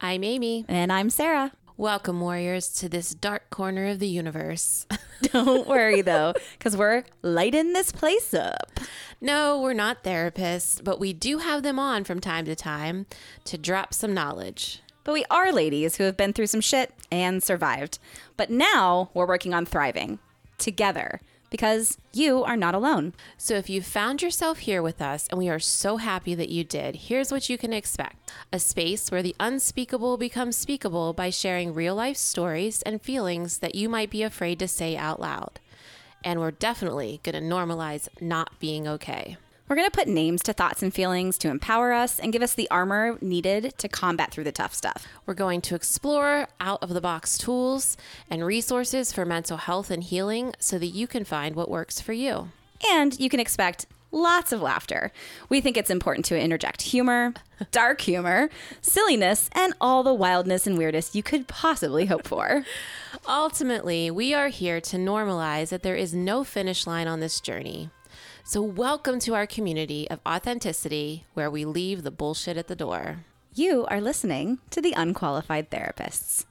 I'm Amy. And I'm Sarah. Welcome, warriors, to this dark corner of the universe. Don't worry, though, because we're lighting this place up. No, we're not therapists, but we do have them on from time to time to drop some knowledge. But we are ladies who have been through some shit and survived. But now we're working on thriving together because you are not alone. So if you found yourself here with us, and we are so happy that you did, here's what you can expect a space where the unspeakable becomes speakable by sharing real life stories and feelings that you might be afraid to say out loud. And we're definitely going to normalize not being okay. We're going to put names to thoughts and feelings to empower us and give us the armor needed to combat through the tough stuff. We're going to explore out of the box tools and resources for mental health and healing so that you can find what works for you. And you can expect lots of laughter. We think it's important to interject humor, dark humor, silliness, and all the wildness and weirdness you could possibly hope for. Ultimately, we are here to normalize that there is no finish line on this journey. So, welcome to our community of authenticity where we leave the bullshit at the door. You are listening to the Unqualified Therapists.